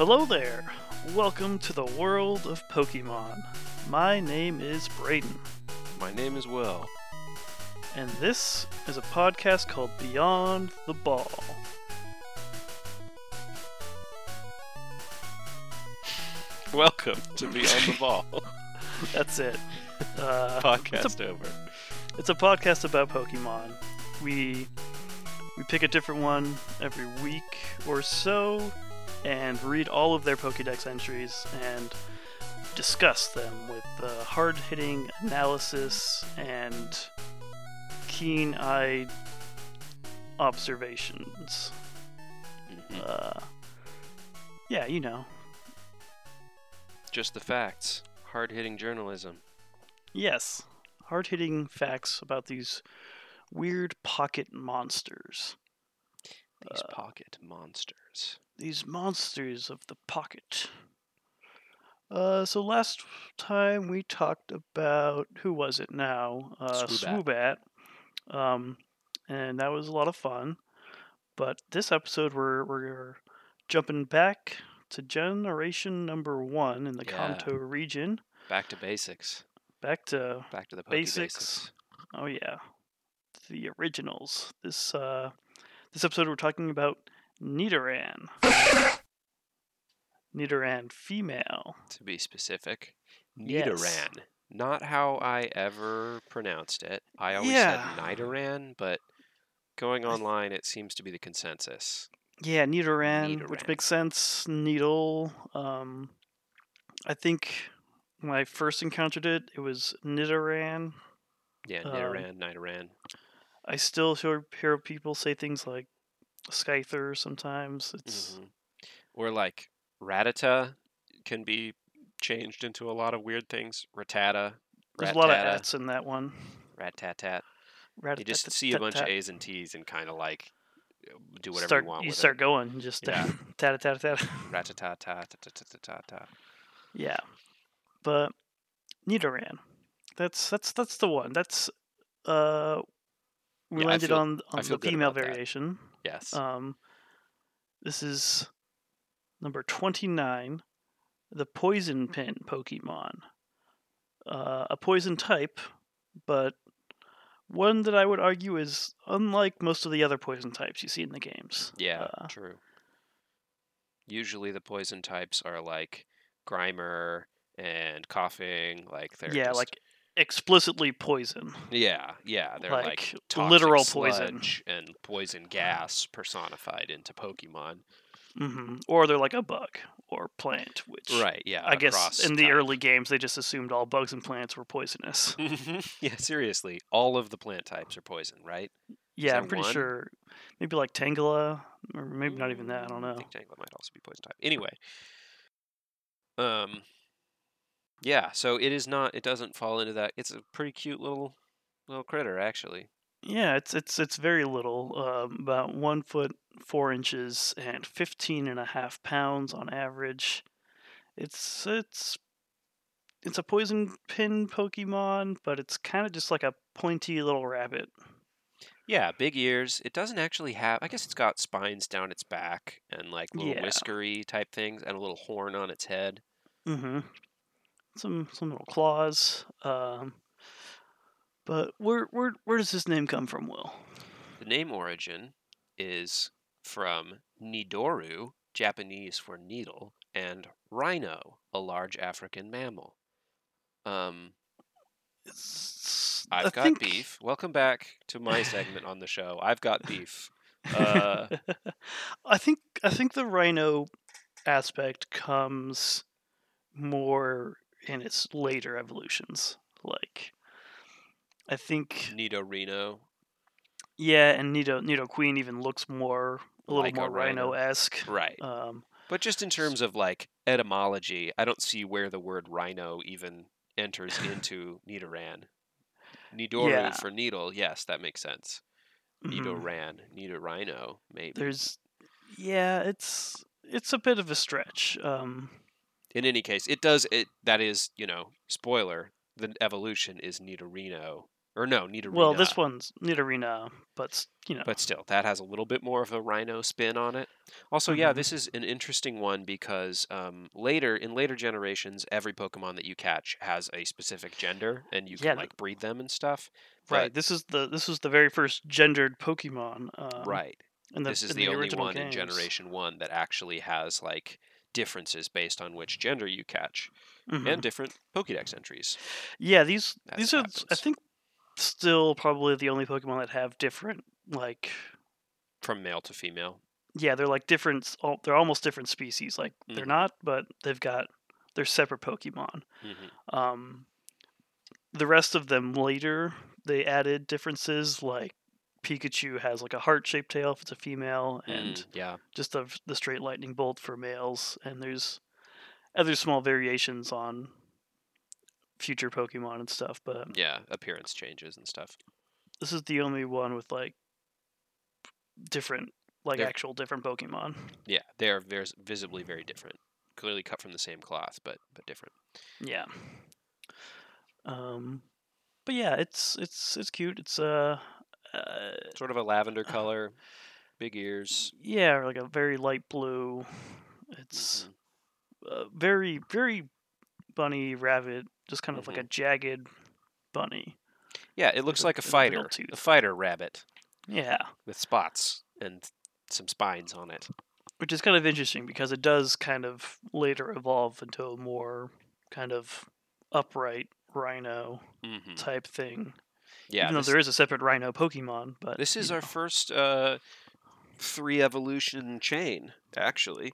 Hello there! Welcome to the world of Pokemon. My name is Braden, My name is Will. and this is a podcast called Beyond the Ball. Welcome to Beyond the Ball. That's it. Uh, it's, Podcast a, over. it's a podcast about Pokemon. We we pick a different one every week or so, and read all of their Pokédex entries and discuss them with uh, hard-hitting analysis and keen-eyed observations. Mhm. Uh, yeah, you know. Just the facts. Hard hitting journalism. Yes, hard-hitting facts about these weird pocket monsters. These Uh, pocket monsters. These monsters of the pocket. Uh, so last time we talked about who was it now? Uh, Swoobat. Swoobat. Um, and that was a lot of fun. But this episode, we're we're jumping back to generation number one in the Yeah. Kanto region. Back to basics. Back to Back to the Basics. basics. Oh yeah, the originals. This uh, this episode we're talking about Nidoran. Nidoran female. To be specific. Yes. Nidoran. Not how I ever pronounced it. I always Yeah. said Nidoran, but going online, it seems to be the consensus. Yeah, Nidoran, which makes sense. Needle. Um, I think when I first encountered it, it was Nidoran. Yeah, Um, Nidoran, Nidoran. I still hear, hear people say things like Skyther sometimes. It's Mhm. Or like Ratata can be changed into a lot of weird things. Ratata, there's a lot of ats in that one. Rat-tat-tat. You just see a bunch of A's and T's and kind of like uh, do whatever start, you want you start going, just Yeah. tat tat tat tat. it. Rat-a-tat-tat-tat-tat-tat-tat. Yeah, but Nidoran, that's that's that's the one. That's uh, we Yeah, landed feel- on on the female about that. Yes. Um, this is number twenty nine, the Poison Pin Pokemon. Uh, a poison type, but one that I would argue is unlike most of the other poison types you see in the games. yeah, uh, true. Usually the poison types are like Grimer and Koffing, like they're yeah, just- like explicitly poison. yeah, yeah, they're like, like, literal poison. and poison gas personified into Pokemon. hmm Or they're like a bug or plant, which Right, yeah. I guess in the early games they just assumed all bugs and plants were poisonous. yeah, seriously, all of the plant types are poison, right? yeah, I'm pretty one? sure. Maybe like Tangela, or maybe not even that. I don't Mm, know. think Tangela might also be poison type. Anyway, um, yeah. So it is not. It doesn't fall into that. It's a pretty cute little little critter, actually. Yeah, it's it's it's very little, um, about one foot four inches and fifteen and a half and a half pounds on average. It's it's it's a poison pin Pokemon, but it's kind of just like a pointy little rabbit. Yeah, big ears. It doesn't actually have. I guess it's got spines down its back and like little Yeah. whiskery type things and a little horn on its head. Mm-hmm. Some some little claws. Um, but where where where does this name come from, Will? The name origin is from Nidoru, Japanese for needle, and rhino, a large African mammal. Um, It's, I've I got think- beef. Welcome back to my segment on the show. I've got beef. Uh, I think I think the rhino aspect comes more in its later evolutions. Like, I think Nido Nidorino. yeah, and Nido Nidoqueen even looks more a little Like more rhino. rhino esque. Right. Um, But just in terms of like etymology, I don't see where the word rhino even enters into Nidoran. Nidoru Yeah. for needle, yes, that makes sense. mhm. Nidoran, Nidorino, maybe. There's yeah, it's it's a bit of a stretch. Um, in any case, it does it. That is, you know, spoiler. The evolution is Nidorino, Or no, Nidorina. Well, this one's Nidorina, but you know, but still, that has a little bit more of a rhino spin on it. Also, yeah, Mhm. this is an interesting one because um, later in later generations, every Pokemon that you catch has a specific gender, and you can like breed them and stuff. right. This is the this was the very first gendered Pokemon. Um, right. And this is in the, only one in. Generation One that actually has like differences based on which gender you catch, Mhm. and different Pokédex entries. Yeah, these as these are I think still probably the only Pokemon that have different like From male to female. yeah they're like different they're almost different species like they're Mhm. not but they've got they're separate Pokemon. hmm Um, the rest of them later they added differences like Pikachu has like a heart shaped tail if it's a female and Mm, yeah, just the the straight lightning bolt for males and there's other small variations on future Pokemon and stuff but yeah, appearance changes and stuff. this is the only one with like different like They're- actual different pokemon Yeah, they are vis- visibly very different. Clearly cut from the same cloth, but but different. yeah um but yeah it's it's it's cute it's uh, uh Sort of a lavender color, big ears. yeah like a very light blue it's Mhm. uh, very very bunny rabbit just kind of like a jagged bunny Yeah, it looks a- like a a fighter, a fighter rabbit yeah with spots and some spines on it. which is kind of interesting because it does kind of later evolve into a more kind of upright rhino hmm type thing. Yeah, Even though there is a separate rhino Pokemon, but this is our know. first uh, three evolution chain, actually.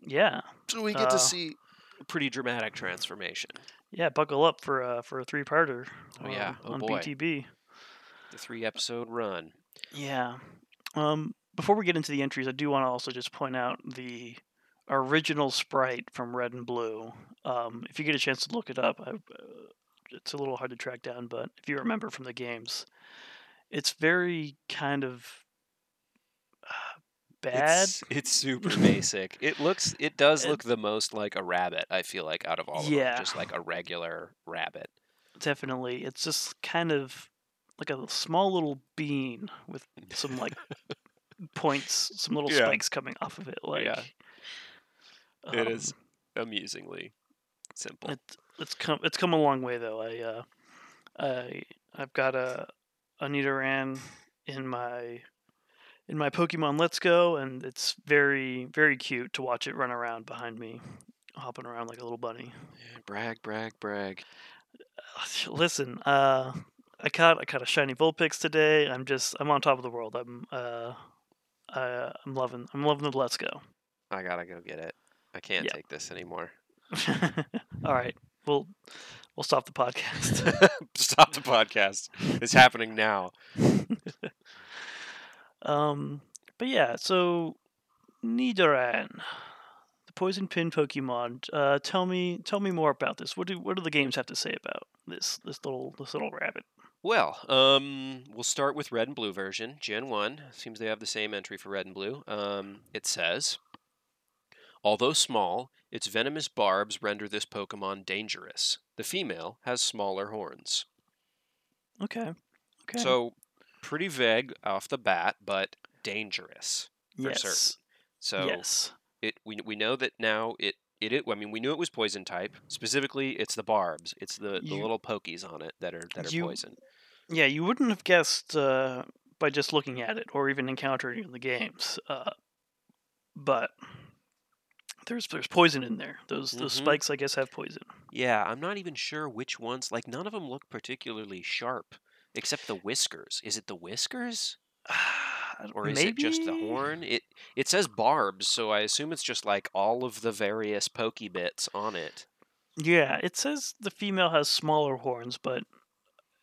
yeah So we get Uh, to see a pretty dramatic transformation. yeah. Buckle up for uh, for a three parter. Oh, yeah. Oh, on boy. BTB. The three episode run. Yeah. Um. Before we get into the entries, I do want to also just point out the original sprite from Red and Blue. Um, if you get a chance to look it up, I, uh, it's a little hard to track down, but if you remember from the games, it's very kind of uh, bad. It's, it's super basic. It looks, it does It- look the most like a rabbit. I feel like out of all of Yeah. them, just like a regular rabbit. Definitely, it's just kind of like a small little bean with some like points, some little Yeah. spikes coming off of it. Like, Yeah. It um, is amusingly simple. It, it's come it's come a long way though. I uh, I I've got a a Nidoran in my in my Pokemon Let's Go, and it's very very cute to watch it run around behind me, hopping around like a little bunny. Yeah, brag, brag, brag. Listen, uh, I caught I caught a shiny Vulpix today. I'm just I'm on top of the world. I'm uh, I, I'm loving I'm loving the Let's Go. I gotta go get it. I can't Yeah. take this anymore. All right, we'll we'll stop the podcast. Stop the podcast. It's happening now. Um, but yeah, so Nidoran, the poison pin Pokemon. Uh, tell me, tell me more about this. What do what do the games have to say about this this little this little rabbit? Well, um, we'll start with red and blue version, Gen 1. Seems they have the same entry for red and blue. Um, it says, although small, its venomous barbs render this Pokemon dangerous. The female has smaller horns. Okay, okay. So, pretty vague off the bat, but dangerous. for yes, certain. So, yes, it we, we know that now it it, it I mean we knew it was poison type. Specifically, it's the barbs. It's the, the little pokies on it that are that are You- poison. yeah. You wouldn't have guessed uh, by just looking at it or even encountering it in the games, uh, but there's there's poison in there. Those those Mhm. spikes, I guess, have poison. Yeah, I'm not even sure which ones. Like none of them look particularly sharp, except the whiskers. Is it the whiskers, or is it just the horn? It it says barbs, so I assume it's just like all of the various pokey bits on it. Yeah, it says the female has smaller horns, but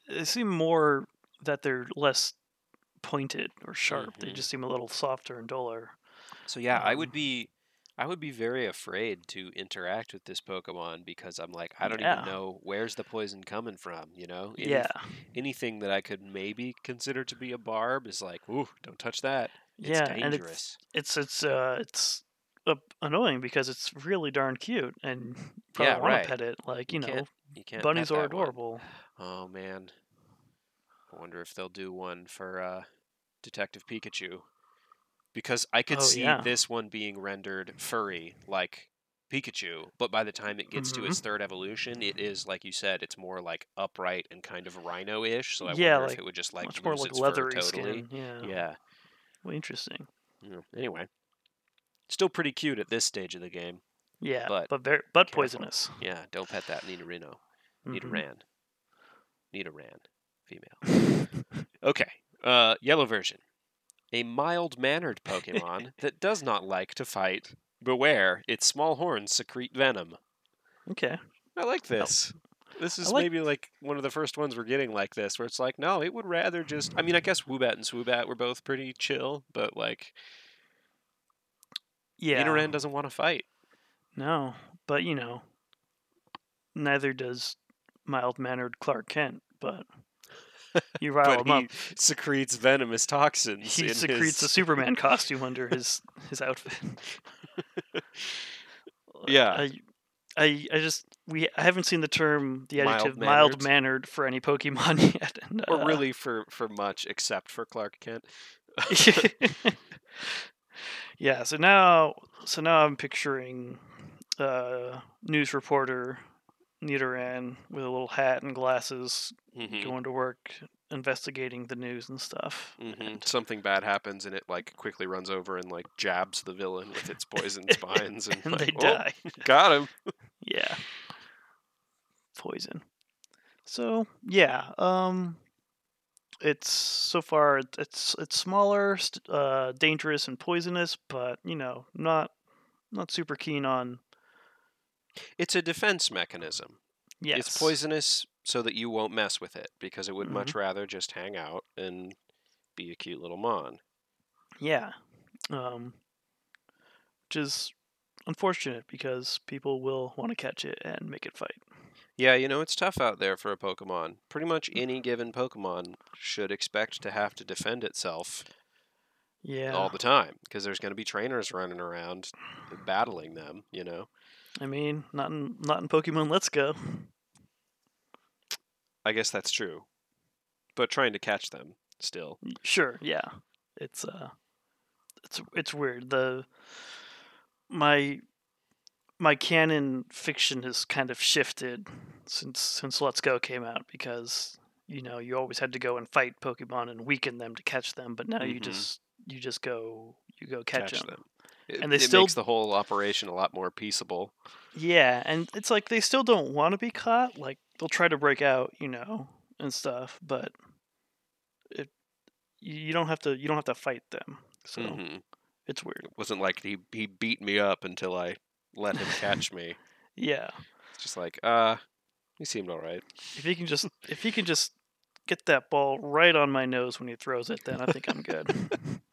they seem more that they're less pointed or sharp. They Mhm. just seem a little softer and duller. So yeah, I Um, would be I would be very afraid to interact with this Pokemon because I'm like I don't Yeah. even know where's the poison coming from. You know, Any- yeah, anything that I could maybe consider to be a barb is like, ooh, don't touch that. It's yeah, and it's it's it's uh it's uh, annoying because it's really darn cute and you probably Yeah, want right. to pet it. Like you, You know, You can't. bunnies are that one. adorable. Oh man. I wonder if they'll do one for uh, Detective Pikachu. Because I could Oh, see yeah. this one being rendered furry like Pikachu, but by the time it gets to its Mm-hmm. third evolution, it is like you said, it's more like upright and kind of rhino-ish. So I Yeah, wonder if it would just like Much more like its fur leathery totally. skin. Yeah. Yeah. Well, interesting. yeah. Anyway, still pretty cute at this stage of the game. Yeah, But but very but careful. poisonous. Yeah, don't pet that Nidorino. Mhm. Nidoran. Nidoran. Female. Okay. Uh, yellow version. A mild mannered Pokemon that does not like to fight. Beware, its small horns secrete venom. Okay. I like this. This is like- maybe like one of the first ones we're getting like this, where it's like, no, it would rather just. I mean, I guess Woobat and Swoobat were both pretty chill, but like, Yeah. Nidoran doesn't want to fight. No, but you know, neither does mild mannered Clark Kent. But you rile him up. secretes venomous toxins. He secretes his... a Superman costume under his his outfit. Yeah. I, I, I just we I haven't seen the term the adjective Mild-mannered? for any Pokemon yet. And, or uh, really for for much except for Clark Kent. yeah. So now, so now I'm picturing uh, news reporter Nidoran with a little hat and glasses Mhm. going to work investigating the news and stuff. hmm Something bad happens and it like quickly runs over and like jabs the villain with its poison spines and, And like, they "Oh, die. Got him. Yeah. Poison. So yeah, um, it's so far it's it's smaller, uh, dangerous and poisonous, but you know not not super keen on. It's a defense mechanism. Yes, It's poisonous so that you won't mess with it because it would Mm-hmm. much rather just hang out and be a cute little mon. Yeah, um, which is unfortunate because people will want to catch it and make it fight. Yeah, you know, it's tough out there for a Pokemon. Pretty much Mm. any given Pokemon should expect to have to defend itself Yeah, all the time because there's going to be trainers running around battling them, you know? I mean, not in not in Pokemon Let's Go. I guess that's true. But trying to catch them still. Sure, yeah. It's uh it's it's weird. The my my canon fiction has kind of shifted since since Let's Go came out because you know, you always had to go and fight Pokemon and weaken them to catch them, but now you Mhm. just you just go you go catch, Catch them. them. It, And they still- makes the whole operation a lot more peaceable. Yeah, and it's like they still don't want to be caught. Like they'll try to break out, you know, and stuff, but it you don't have to you don't have to fight them. So hmm it's weird. It wasn't like he he beat me up until I let him catch me. Yeah. It's just like, uh, he seemed all right. If he can just if he can just get that ball right on my nose when he throws it, then I think I'm good.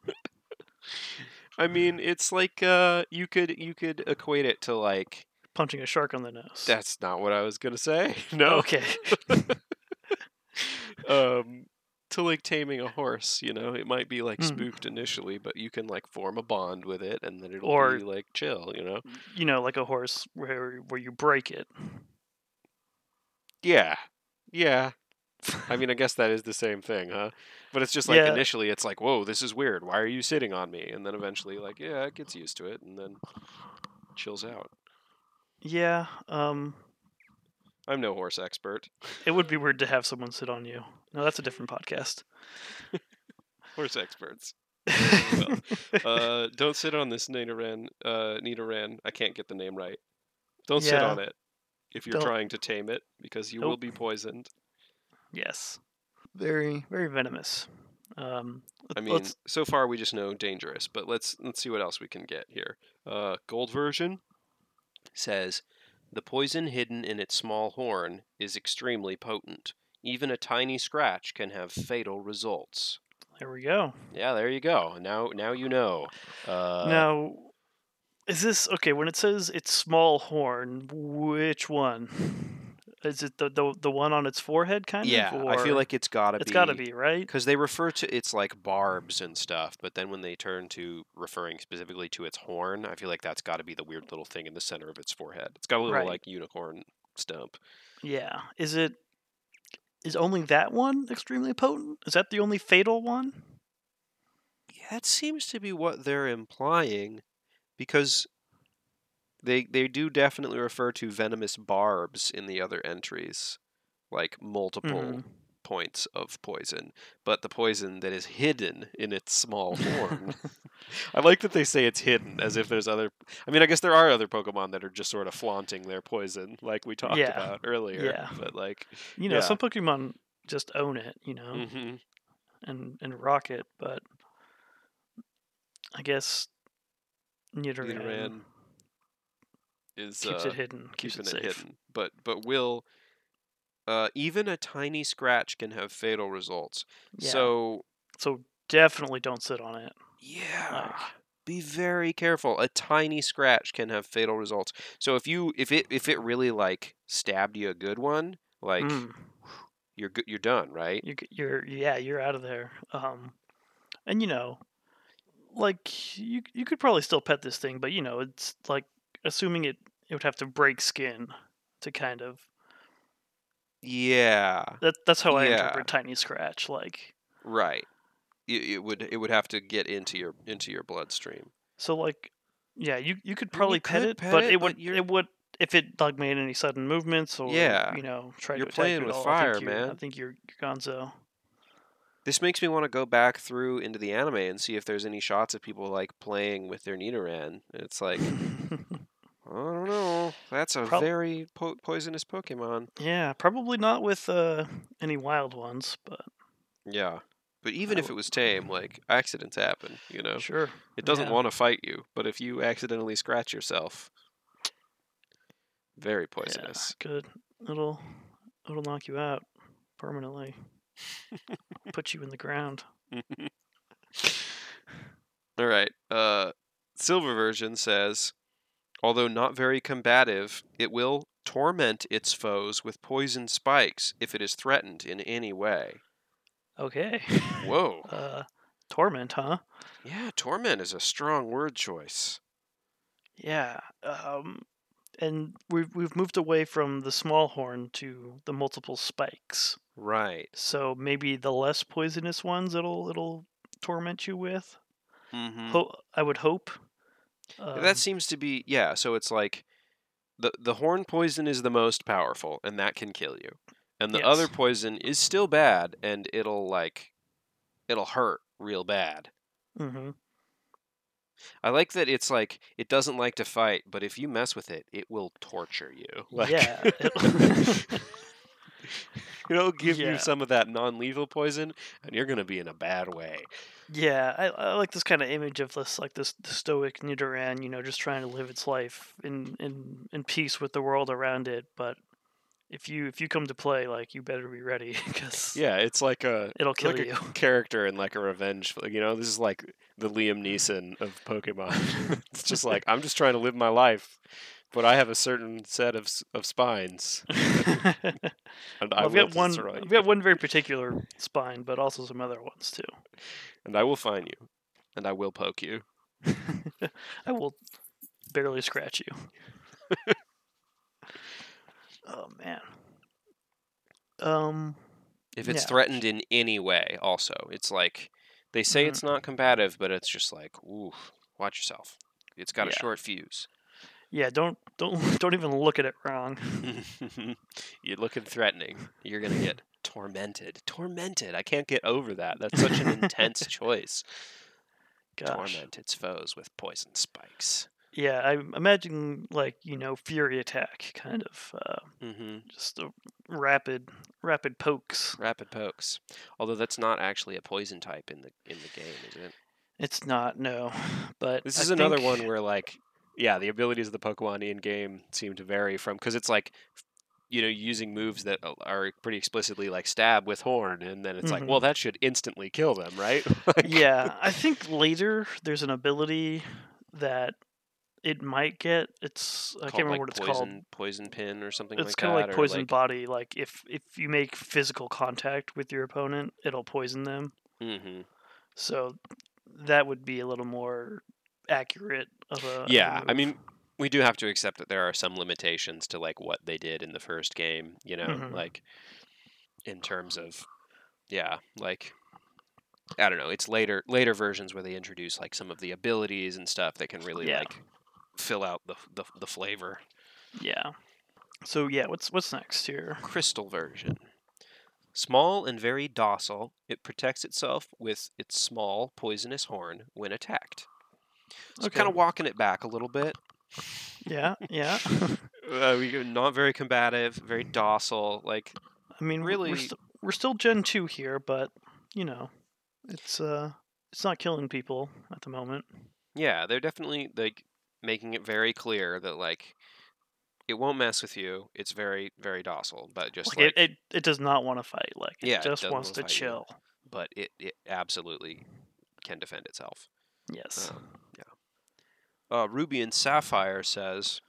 I mean, it's like uh, you could you could equate it to like Punching a shark on the nose. that's not what I was gonna say. No, Okay. um, to like taming a horse. You know, it might be like Mm. spooked initially, but you can like form a bond with it, and then it'll Or- be like chill. You know? you know, like a horse where where you break it. Yeah, yeah. I mean, I guess that is the same thing, huh? But it's just like Yeah. initially, it's like, whoa, this is weird. Why are you sitting on me? And then eventually, like, yeah, it gets used to it, and then chills out. Yeah. Um. I'm no horse expert. It would be weird to have someone sit on you. No, that's a different podcast. Horse experts. uh, don't sit on this Nidoran. Uh, Nidoran. I can't get the name right. Don't sit on it if you're Don't- trying to tame it because you will be poisoned. yes. Very very venomous. Um. I mean, let's- so far we just know dangerous, but let's let's see what else we can get here. Uh, gold version says the poison hidden in its small horn is extremely potent. Even a tiny scratch can have fatal results. there we go. Yeah, there you go. Now now you know. Uh, now, is this okay? When it says it's small horn, which one? Is it the the, the one on its forehead, kind yeah, of? Yeah, I feel like it's gotta it's be. got to be right. because they refer to its like barbs and stuff, but then when they turn to referring specifically to its horn, I feel like that's got to be the weird little thing in the center of its forehead. It's got a little Right. like unicorn stump. Yeah. Is it? is only that one extremely potent? Is that the only fatal one? Yeah, that seems to be what they're implying, because they they do definitely refer to venomous barbs in the other entries, like multiple Mhm. points of poison, but the poison that is hidden in its small horn. I like that they say it's hidden, as if there's other. I mean, I guess there are other Pokemon that are just sort of flaunting their poison, like we talked Yeah. about earlier. Yeah. But like, You know, Yeah. some Pokemon just own it, you know, hmm and and rock it, but I guess Nidoran, Nidoran is keeps uh, it hidden, keeps keeping it it, hidden. But but will uh, even a tiny scratch can have fatal results. Yeah. So So definitely don't sit on it. yeah, Like- be very careful. A tiny scratch can have fatal results. So if you if it if it really like stabbed you a good one, like Mm, you're good, you're done, right? you, c- you're yeah, you're out of there. Um, and you know, like you you could probably still pet this thing, but you know, it's like assuming it it would have to break skin to kind of Yeah, that that's how I Yeah. interpret tiny scratch. Like right. It, it would it would have to get into your into your bloodstream. so, like yeah, you you could probably you pet could it, pet but it, but would you're- it would if it like made any sudden movements or Yeah. you know try You're to attack playing with all, fire, I think I think you're, you're gonzo. This makes me want to go back through into the anime and see if there's any shots of people like playing with their Nidoran. It's like I don't know. That's a Prob- very po- poisonous Pokemon. yeah, probably not with uh, any wild ones, but Yeah. But even if it was tame, like accidents happen, you know. sure. It doesn't yeah. want to fight you, but if you accidentally scratch yourself, very poisonous. Yeah, good. It'll it'll knock you out permanently. Put you in the ground. All right. Uh, silver version says, although not very combative, it will torment its foes with poison spikes if it is threatened in any way. Okay. Whoa. Uh, torment, huh? Yeah, torment is a strong word choice. Yeah. Um, and we've we've moved away from the small horn to the multiple spikes. Right. So maybe the less poisonous ones it'll it'll torment you with. Mm-hmm. Ho- I would hope. Um, that seems to be yeah. So it's like the the horn poison is the most powerful, and that can kill you. And the other poison is still bad, and it'll like it'll hurt real bad. mhm. I like that it's like it doesn't like to fight, but if you mess with it, it will torture you. Like, Yeah. it- it'll give Yeah. you some of that non-lethal poison, and you're gonna be in a bad way. Yeah, I, I like this kind of image of this like this stoic Nidoran, you know, just trying to live its life in in in peace with the world around it. But if you if you come to play, like you better be ready because Yeah, it's like a it'll kill like you. a character and like a revenge. You know, this is like the Liam Neeson of Pokemon. it's just like I'm just trying to live my life, but I have a certain set of of spines, and I I've got one. I've got one very particular spine, but also some other ones too. and I will find you, and I will poke you. I will barely scratch you. oh man. Um. If it's Yeah. threatened in any way, also, it's like they say Mhm. it's not combative, but it's just like, ooh, watch yourself. It's got a short fuse. Yeah. Don't don't don't even look at it wrong. You're looking threatening. You're gonna get tormented. Tormented. I can't get over that. That's such an intense choice. Gosh. Torment its foes with poison spikes. Yeah, I imagine like you know fury attack, kind of uh, hmm just a rapid rapid pokes. Rapid pokes. Although that's not actually a poison type in the in the game, is it? It's not no, but This I is another think- one where like, yeah, the abilities of the Pokemon in game seem to vary from because it's like, you know, using moves that are pretty explicitly like stab with horn, and then it's like, Mhm. well, that should instantly kill them, right? Like- yeah, I think later there's an ability that it might get. It's I called, can't remember like, what it's poison, called. Poison pin or something It's like kind of like or, poison body. Like if if you make physical contact with your opponent, it'll poison them. hmm So that would be a little more accurate of a of a Yeah, I mean, we do have to accept that there are some limitations to like what they did in the first game. You know, Mhm. like in terms of yeah, like I don't know. It's later later versions where they introduce like some of the abilities and stuff that can really Yeah. like fill out the, the the flavor. Yeah. So yeah, what's what's next here? Crystal version. Small and very docile, it protects itself with its small poisonous horn when attacked. So Okay. kind of walking it back a little bit. Yeah, yeah. Uh, we go not very combative, very docile. Like I mean, really, we're, st- we're still Gen two here, but you know, it's uh, it's not killing people at the moment. Yeah, they're definitely like making it very clear that like it won't mess with you. It's very very docile, but just Like, like, it, it, it does not want to fight. Like it Yeah, just doesn't wants to fight you. chill. but it it absolutely can defend itself. Yes. Um. Uh, Ruby and Sapphire says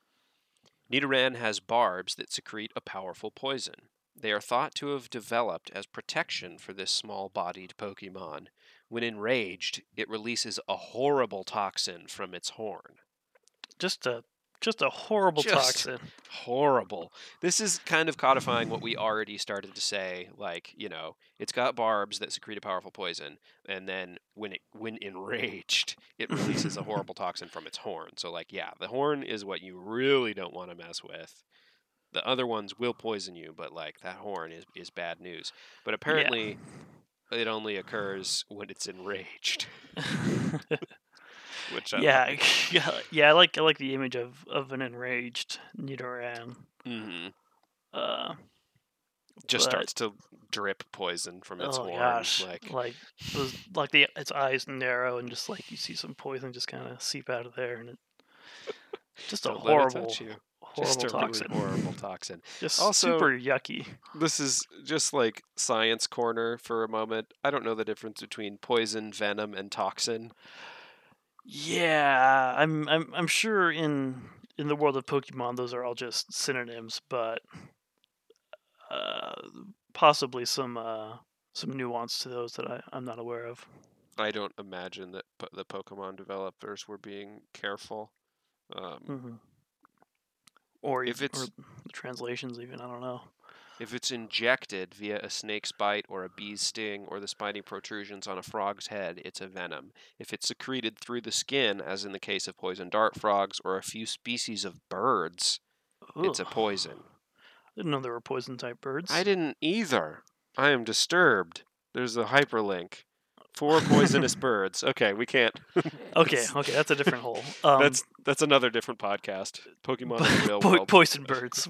Nidoran has barbs that secrete a powerful poison. They are thought to have developed as protection for this small bodied Pokemon. When enraged, it releases a horrible toxin from its horn. just a just a horrible Just- toxin. horrible. This is kind of codifying what we already started to say. Like, you know, it's got barbs that secrete a powerful poison, and then when it when enraged, it releases a horrible toxin from its horn. So, like, yeah, the horn is what you really don't want to mess with. The other ones will poison you, but like that horn is is bad news. But apparently, it only occurs when it's enraged. Which I yeah, yeah, yeah. I like I like the image of of an enraged Nidoran. Mm-hmm. Uh, just But- starts to drip poison from its oh horn. gosh, Like, like those, like the its eyes narrow and just like you see some poison just kind of seep out of there, and it just a Don't let it horrible, horrible just a toxin. really horrible toxin. Just Also- super yucky. This is just like science corner for a moment. I don't know the difference between poison, venom, and toxin. Yeah, I'm I'm I'm sure in in the world of Pokemon those are all just synonyms, but uh, possibly some uh, some nuance to those that I, I'm not aware of. I don't imagine that po- the Pokemon developers were being careful. Um, hmm Or If it's- or the translations even I don't know. If it's injected via a snake's bite or a bee's sting or the spiny protrusions on a frog's head, it's a venom. If it's secreted through the skin, as in the case of poison dart frogs or a few species of birds, it's a Ugh, poison. didn't know there were poison type birds. I didn't either. I am disturbed. There's a hyperlink. Four poisonous birds. Okay, we can't. Okay, okay, that's a different hole. Um, that's that's another different podcast. Pokemon in the real po- world. poison birds.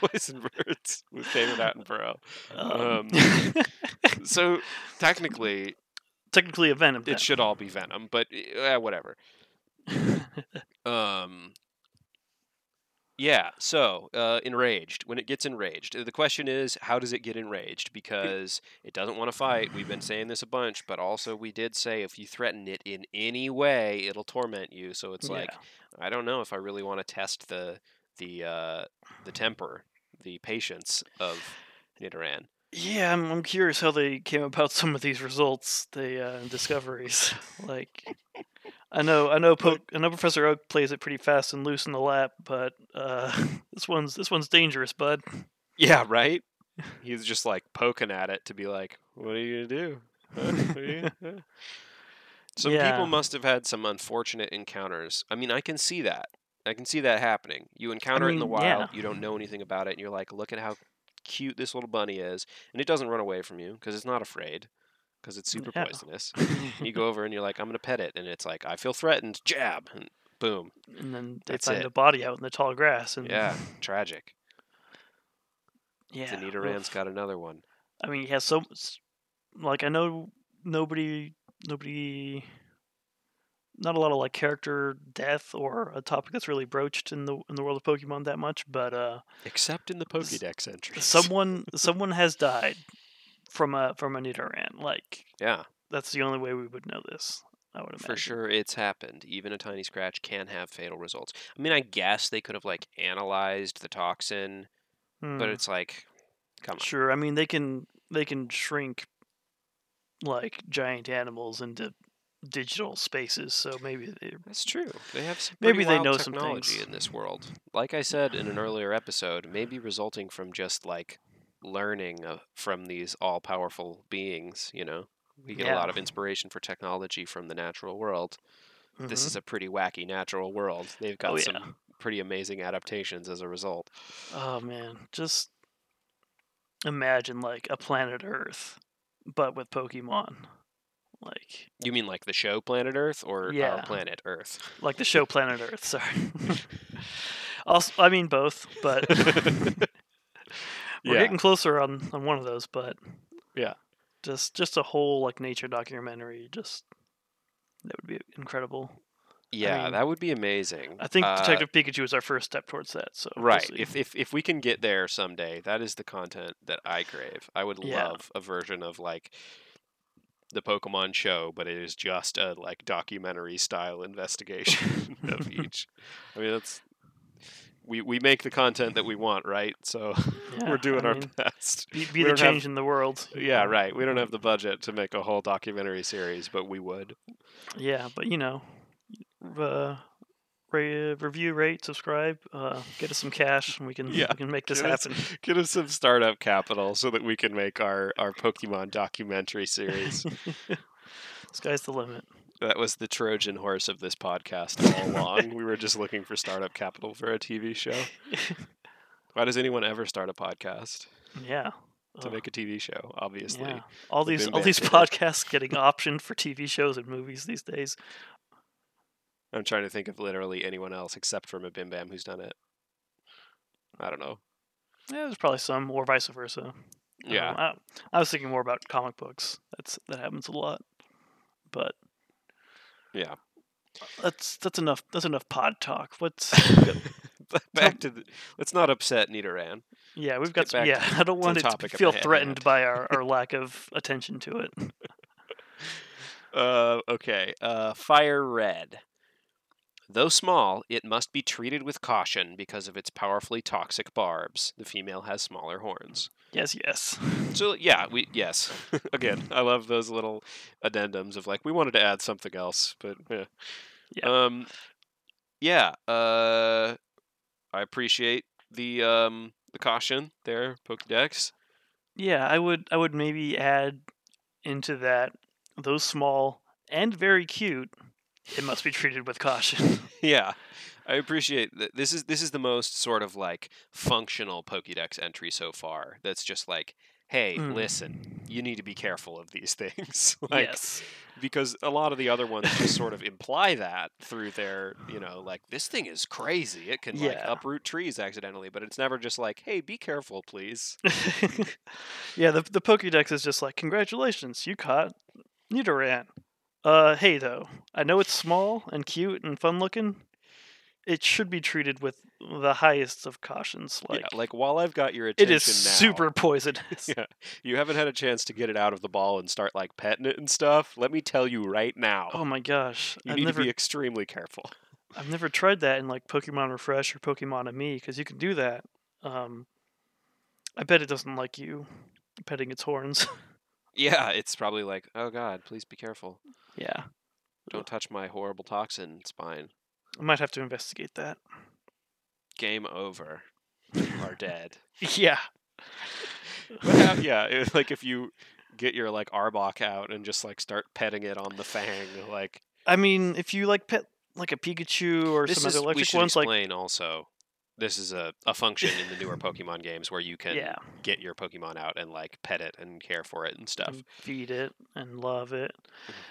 Poison birds with David Attenborough. Um, So technically, technically a venom. it should all be venom, but uh, whatever. Um. Yeah. So, uh, enraged. When it gets enraged, the question is, how does it get enraged? Because it doesn't want to fight. We've been saying this a bunch, but also we did say if you threaten it in any way, it'll torment you. So it's like, I don't know if I really want to test the the uh, the temper, the patience of Nidoran. Yeah, I'm, I'm curious how they came about some of these results, the uh, discoveries. like, I know, I know, po- I know Professor Oak plays it pretty fast and loose in the lap, but uh, this one's this one's dangerous, bud. Yeah, right. He's just like poking at it to be like, "What are you gonna do?" Huh? What are you- huh?" Some Yeah. people must have had some unfortunate encounters. I mean, I can see that. I can see that happening. You encounter it in the wild, yeah. you don't know anything about it, and you're like, "Look at how cute this little bunny is," and it doesn't run away from you because it's not afraid because it's super Yeah. poisonous. You go over and you're like, "I'm gonna pet it," and it's like, "I feel threatened." Jab, and boom. and then they That's find it. a body out in the tall grass, and Yeah, tragic. yeah. Nidoran's got another one. I mean, he has so like I know nobody nobody not a lot of like character death or a topic that's really broached in the in the world of Pokemon that much, but uh Except in the Pokédex entries. someone someone has died from a from a Nidoran. Like Yeah, that's the only way we would know this. I would imagine. for sure it's happened. Even a tiny scratch can have fatal results. I mean, I guess they could have like analyzed the toxin, but Hmm, it's like, come on. sure. I mean, they can they can shrink like giant animals into digital spaces, so maybe they That's true. They have some Maybe they know some technology things. in this world. Like I said in an earlier episode, maybe resulting from just like learning uh, from these all-powerful beings. You know, we get a lot of inspiration for technology from the natural world. This Mhm. is a pretty wacky natural world. They've got Oh, yeah. some pretty amazing adaptations as a result. Oh man, just imagine like a planet Earth, but with Pokemon. Like You mean like the show Planet Earth or Yeah. our planet Earth? like the show Planet Earth, sorry. also I mean both, but we're Yeah. getting closer on, on one of those, but Yeah. Just just a whole like nature documentary, just that would be incredible. Yeah, mean, that would be amazing. I think Uh, Detective Pikachu is our first step towards that, so we'll Right. If, if if we can get there someday, that is the content that I crave. I would Yeah. love a version of like the Pokemon show, but it is just a like documentary style investigation of each. I mean, that's we we make the content that we want, right? So Yeah, we're doing I our mean, best. be, be the don't have- change in the world. Yeah, right. We don't have the budget to make a whole documentary series, but we would. Yeah, but you know, uh, ra- review, rate, subscribe, uh, get us some cash, and we can Yeah, we can make this get us- happen. Get us some startup capital so that we can make our our Pokemon documentary series. Sky's the limit. That was the Trojan horse of this podcast all along. we were just looking for startup capital for a TV show. Why does anyone ever start a podcast yeah. to Ugh, make a TV show? Obviously, yeah. All the these all these podcasts getting optioned for TV shows and movies these days. I'm trying to think of literally anyone else except for Bim Bam who's done it. I don't know. Yeah, there's probably some, or vice versa. Yeah, Um, I, I was thinking more about comic books. That's that happens a lot, but yeah. that's that's enough. That's enough pod talk. What's Back to the, let's not upset Nidoran. yeah, we've got some, yeah. I don't want it to feel threatened hand. by our, our lack of attention to it. Uh, okay. Uh, Fire Red. Though small, it must be treated with caution because of its powerfully toxic barbs. The female has smaller horns. Yes, yes. So yeah, we yes. Again, I love those little addendums of like we wanted to add something else, but yeah. Yeah. Um yeah, uh I appreciate the um the caution there, Pokédex. Yeah, I would I would maybe add into that those small and very cute. It must be treated with caution. yeah. I appreciate that this is this is the most sort of like functional Pokédex entry so far. That's just like, hey, Mm. listen, you need to be careful of these things. like yes. because a lot of the other ones just sort of imply that through their, you know, like this thing is crazy. It can like uproot trees accidentally, but it's never just like, hey, be careful, please. yeah, the the Pokédex is just like, congratulations, you caught Nidoran. Uh, hey though, I know it's small and cute and fun looking. It should be treated with the highest of cautions. Like, yeah, like while I've got your it attention is now, super poisonous. Yeah, you haven't had a chance to get it out of the ball and start like petting it and stuff. Let me tell you right now, Oh my gosh, you I've need never to be extremely careful. I've never tried that in like Pokemon Refresh or Pokemon Amie because you can do that. Um, I bet it doesn't like you petting its horns. Yeah, it's probably like, oh god, please be careful. yeah, Don't touch my horrible toxin spine. I might have to investigate that. Game over. You are dead. yeah, how- yeah, it, like if you get your like Arbok out and just like start petting it on the fang, like I mean, if you like pet like a Pikachu or this some is other we electric should ones, like explain also. This is a, a function in the newer Pokemon games where you can yeah, get your Pokemon out and like pet it and care for it and stuff. and feed it and love it.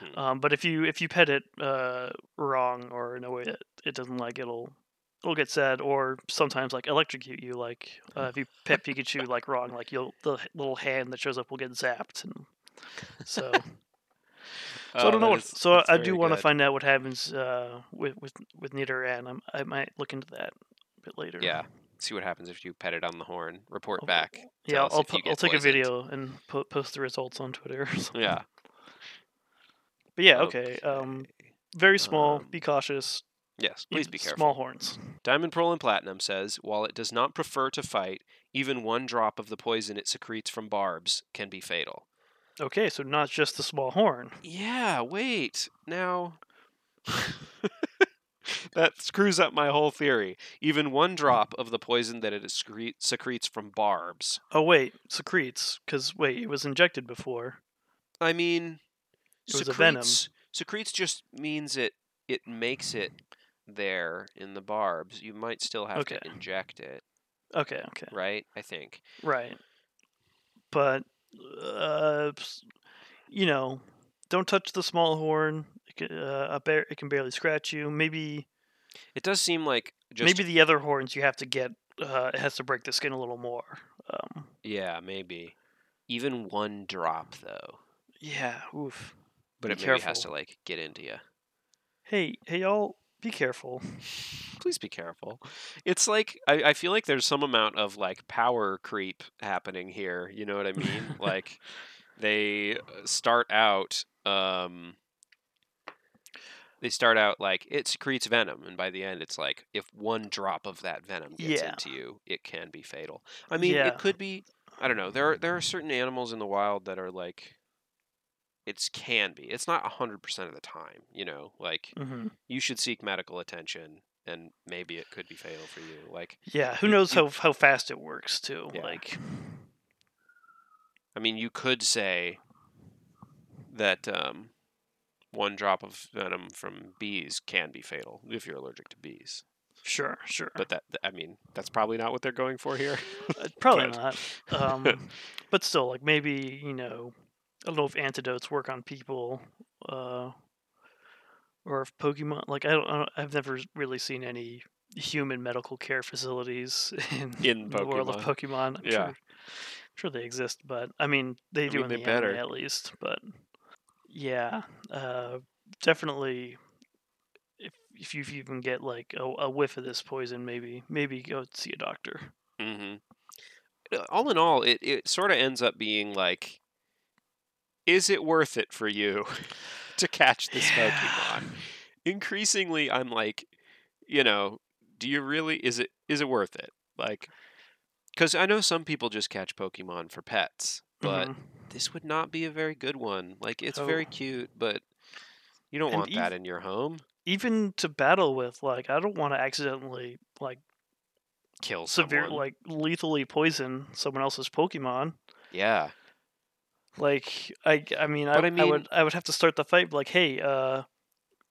Mhm. Um, but if you if you pet it uh, wrong or in a way that it doesn't like, it'll it'll get sad or sometimes like electrocute you. Like uh, if you pet Pikachu like wrong, like you'll the little hand that shows up will get zapped, and so so I Oh, don't know. What, is- so I do want to find out what happens uh, with with with Nidoran. I'm, I might look into that bit later. Yeah. See what happens if you pet it on the horn. Report Oh, back. yeah. I'll I'll, po- I'll take a video and po- post the results on Twitter. Or something. Yeah. But yeah, okay. Um, very small. Um, be cautious. Yes. Please be careful. Small horns. Diamond Pearl and Platinum says while it does not prefer to fight, even one drop of the poison it secretes from barbs can be fatal. Okay, so not just the small horn. Yeah, wait. Now that screws up my whole theory. Even one drop of the poison that it excre- secretes from barbs. Oh wait, secretes. Because wait, it was injected before. I mean, It was a venom. secretes- Secretes just means it it makes it there in the barbs. You might still have to inject it, Okay, okay, right? I think. right. But uh, you know, don't touch the small horn. It can, uh, it can barely scratch you. Maybe It does seem like just maybe the other horns you have to get. Uh, has to break the skin a little more. Um, yeah, maybe. Even one drop though. yeah. Oof. But Be it maybe has to like get into you. Hey, hey, y'all, be careful. Please be careful. It's like I, I feel like there's some amount of like power creep happening here. You know what I mean? like they uh, start out um they start out like it secretes venom and by the end it's like if one drop of that venom gets Yeah. into you it can be fatal i mean Yeah. it could be i don't know there are there are certain animals in the wild that are like it's can be it's not 100% of the time you know like hmm you should seek medical attention and maybe it could be fatal for you like Yeah. Who You- knows you- how how fast it works too? Yeah. Like, i mean you could say that um one drop of venom from bees can be fatal if you're allergic to bees sure, sure. but that i mean that's probably not what they're going for here Uh, Probably not. Um, but still, like maybe you know, I don't know if antidotes work on people, uh, or if Pokemon. Like I don't, I don't, I've never really seen any human medical care facilities in, In the world of Pokemon. I'm Yeah. sure, I'm sure they exist, but I mean they I do mean, in they the better. anime at least. But yeah, uh, definitely. If if you, can get like a, a whiff of this poison, maybe maybe go see a doctor. hmm all in all it, it sort of ends up being like is it worth it for you to catch this Yeah. pokemon increasingly i'm like you know do you really is it is it worth it like because i know some people just catch pokemon for pets but Mhm. This would not be a very good one like it's very Oh. cute but you don't And want that in your home even to battle with like i don't want to accidentally like kill severe someone. like lethally poison someone else's pokemon yeah like i i mean, I, I I would i would have to start the fight like hey uh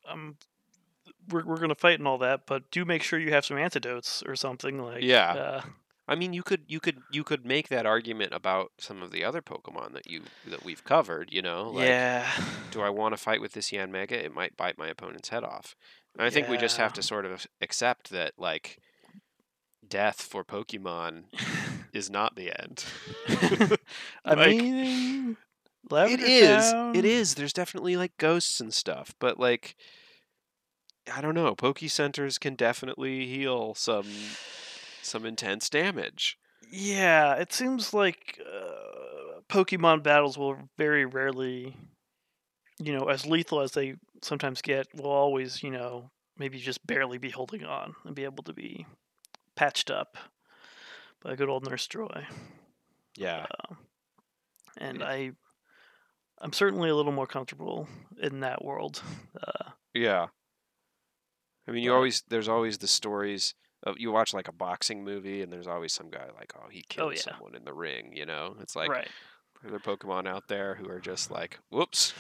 um we're, we're gonna fight and all that but do make sure you have some antidotes or something like Yeah. uh, I mean, you could you could you could make that argument about some of the other Pokemon that you that we've covered. You know, like, yeah do I want to fight with this Yanmega? It might bite my opponent's head off. And I think we just have to sort of accept that like death for Pokemon is not the end. i Like, mean it Lavender is. Town- It is. There's definitely like ghosts and stuff, but like I don't know. Poke centers can definitely heal some some intense damage. Yeah, it seems like uh, Pokemon battles will very rarely, you know, as lethal as they sometimes get, will always, you know, maybe just barely be holding on and be able to be patched up by a good old Nurse Joy. Yeah. Uh, and Yeah. I, I'm certainly a little more comfortable in that world. Uh, Yeah. I mean, you always there's always the stories you watch like a boxing movie and there's always some guy like, oh, he killed yeah. someone in the ring, you know? It's like right. are there Pokemon out there who are just like, whoops,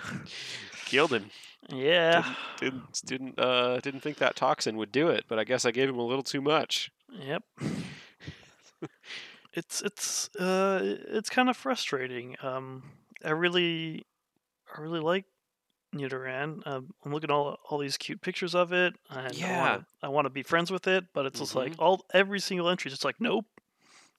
killed him. Yeah. Didn't didn't uh didn't think that toxin would do it, but I guess I gave him a little too much. Yep. it's it's uh it's kind of frustrating. Um, I really I really like Nidoran. Um, I'm looking at all all these cute pictures of it, and Yeah. I want I want to be friends with it. But it's just like Mhm. all every single entry is just like nope,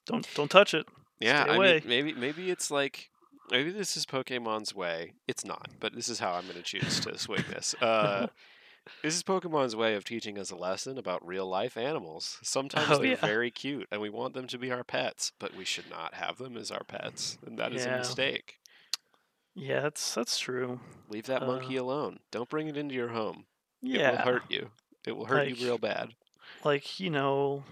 don't don't touch it. Yeah, I mean, maybe maybe it's like maybe this is Pokemon's way. It's not, but this is how I'm going to choose to swing this. Uh, this is Pokemon's way of teaching us a lesson about real life animals. Sometimes Oh, they're yeah. very cute, and we want them to be our pets, but we should not have them as our pets, and that is Yeah. a mistake. Yeah, that's that's true. Leave that monkey Uh, alone. Don't bring it into your home. Yeah, It will hurt you. It will hurt Like- you real bad. like you know,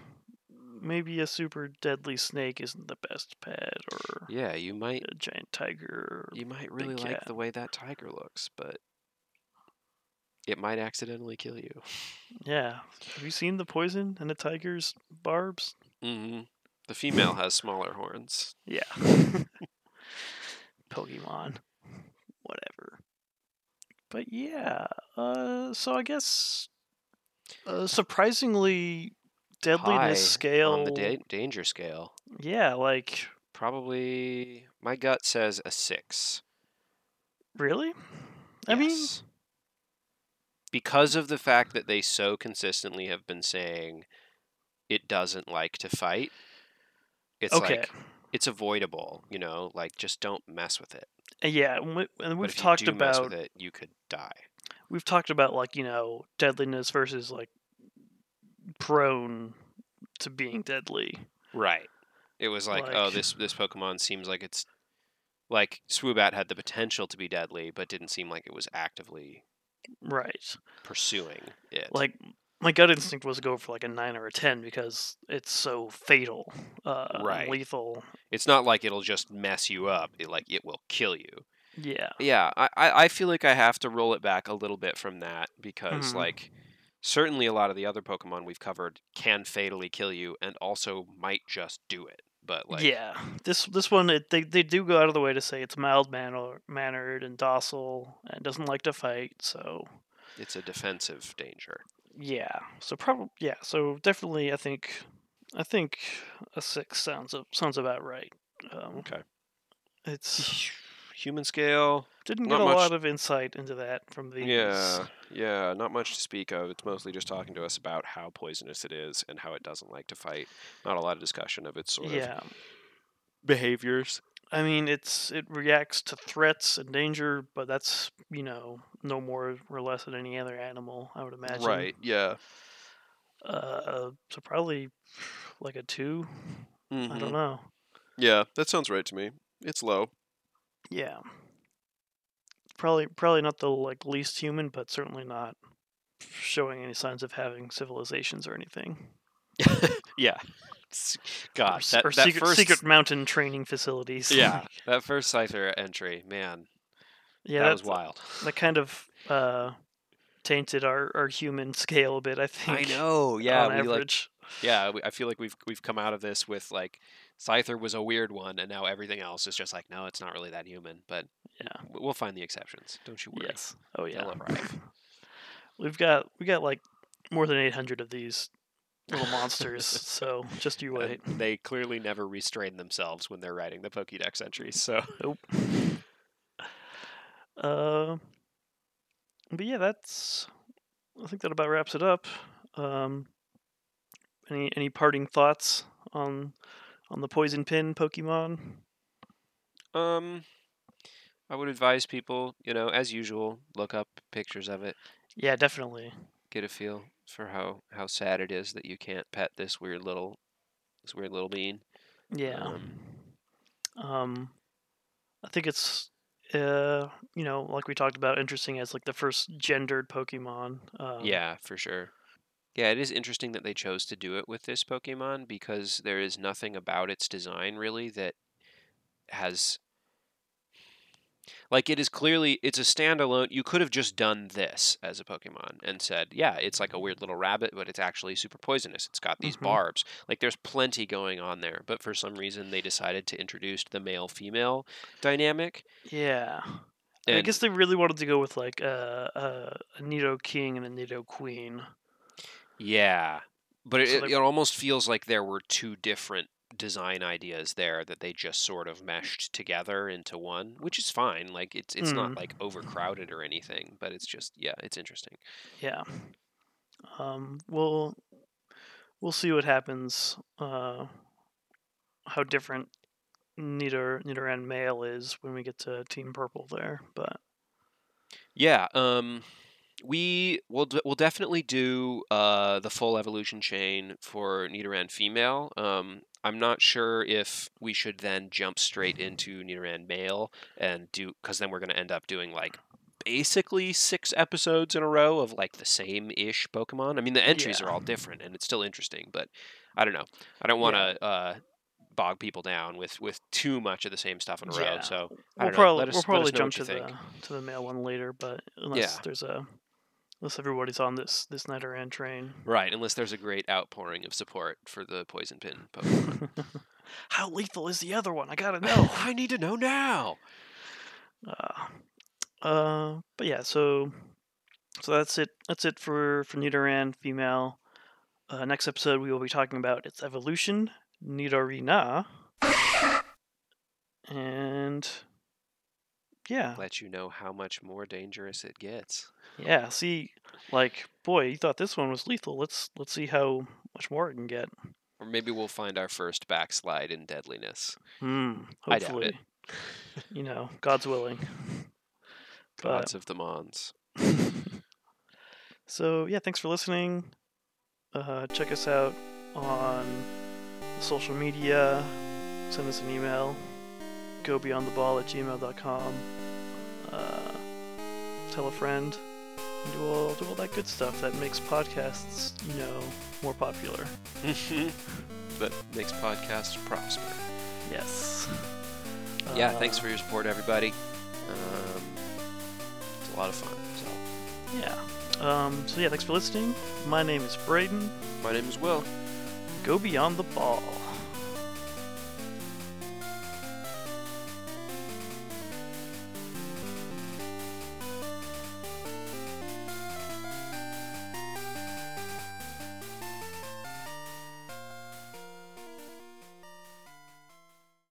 maybe a super deadly snake isn't the best pet, or Yeah, you might a giant tiger. You might really like cat. the way that tiger looks, but it might accidentally kill you. Yeah. Have you seen the poison in a tiger's barbs? hmm The female has smaller horns. Yeah. Pokemon. Whatever. But yeah, uh, so I guess uh, surprisingly deadliness High scale. on the da- danger scale. yeah, like Probably my gut says a six. really? I mean, Yes. because of the fact that they so consistently have been saying it doesn't like to fight. It's okay. like it's avoidable, you know, like just don't mess with it. Uh, yeah, and we, and we've talked you do mess about with it, you could die. we've talked about like you know deadliness versus like prone to being deadly. Right. It was like, oh, this this Pokemon seems like it's like Swoobat had the potential to be deadly, but didn't seem like it was actively Right. pursuing it. Like my gut instinct was to go for like a nine or a ten because it's so fatal, uh, Right. lethal. it's not like it'll just mess you up. It like it will kill you. Yeah. Yeah, I, I feel like I have to roll it back a little bit from that because Mhm. like certainly a lot of the other Pokemon we've covered can fatally kill you and also might just do it. But like yeah. This this one it, they they do go out of the way to say it's mild manner, mannered and docile and doesn't like to fight. So it's a defensive danger. Yeah. So probably yeah. So definitely I think I think a six sounds sounds about right. Um, Okay. It's Human scale, didn't get a much- lot of insight into that from these. yeah, yeah, not much to speak of. It's mostly just talking to us about how poisonous it is and how it doesn't like to fight. Not a lot of discussion of its sort Yeah. of behaviors. I mean, it's it reacts to threats and danger, but that's you know no more or less than any other animal, I would imagine. Right. Yeah. Uh, so probably like a two. I Mhm. don't know. Yeah, that sounds right to me. It's low. Yeah. Probably probably not the like least human, but certainly not showing any signs of having civilizations or anything. yeah. S- or, God, that, or that secret, first secret mountain training facilities. yeah, that first Scyther entry, man, yeah, that was wild. that kind of uh, tainted our, our human scale a bit. I think. I know. Yeah, on we like average. yeah, we, I feel like we've we've come out of this with like Scyther was a weird one, and now everything else is just like no, it's not really that human. But Yeah. we'll find the exceptions. Don't you worry. Yes. Oh yeah. They'll arrive. We've got we got like more than eight hundred of these little monsters. so just you And wait. they clearly never restrain themselves when they're writing the Pokédex entries. So Nope. Uh, but yeah, that's. I think that about wraps it up. Um, any any parting thoughts on on the poison pin Pokemon? um, I would advise people, you know, as usual, look up pictures of it. Yeah, definitely. get a feel for how how sad it is that you can't pet this weird little this weird little bean. Yeah. Um, Um, I think it's uh, you know, like we talked about, interesting as like the first gendered Pokemon. Um, yeah, for sure. Yeah, it is interesting that they chose to do it with this Pokemon because there is nothing about its design really that has like it is clearly it's a standalone you could have just done this as a pokemon and said yeah it's like a weird little rabbit but it's actually super poisonous it's got these Mhm. barbs like there's plenty going on there but for some reason they decided to introduce the male female dynamic Yeah. I guess they really wanted to go with like uh, uh, a Nidoking and a Nidoqueen. yeah but it, So it, they- it almost feels like there were two different design ideas there that they just sort of meshed together into one which is fine like it's it's not Mm. like overcrowded or anything but it's just yeah it's interesting Yeah. Um, we'll we'll see what happens. Uh, how different Nido Nidoran male is when we get to Team Purple there, but Yeah, um, we will d- we'll definitely do uh, the full evolution chain for Nidoran female. Um, I'm not sure if we should then jump straight into Nidoran male and do because then we're going to end up doing like basically six episodes in a row of like the same ish Pokemon. I mean, the entries Yeah. are all different and it's still interesting, but I don't know. I don't want to uh, bog people down with with too much of the same stuff in a row. Yeah. So I we'll don't know. probably Let us- we'll probably jump to the to the male one later. But unless Yeah. there's a unless everybody's on this this Nidoran train. Right, unless there's a great outpouring of support for the poison pin Pokemon. How lethal is the other one? I gotta know. I need to know now. Uh, uh, but yeah, so so that's it. That's it for for Nidoran female. Uh, next episode, we will be talking about its evolution, Nidorina, and yeah, Let you know how much more dangerous it gets. yeah. See, like, boy, you thought this one was lethal. Let's let's see how much more it can get. Or maybe we'll find our first backslide in deadliness. Hmm. I doubt Hopefully, it. you know, God's willing. Gods of the Mons. So yeah, thanks for listening. Uh, check us out on social media. Send us an email. Go beyond the ball at gmail.com. Uh, tell a friend. Do all do all that good stuff that makes podcasts, you know, more popular. that makes podcasts prosper. Yes. Yeah, Uh, thanks for your support, everybody. Um, it's a lot of fun. So, Yeah. Um, so yeah, thanks for listening. My name is Braden. my name is Will. Go beyond the ball.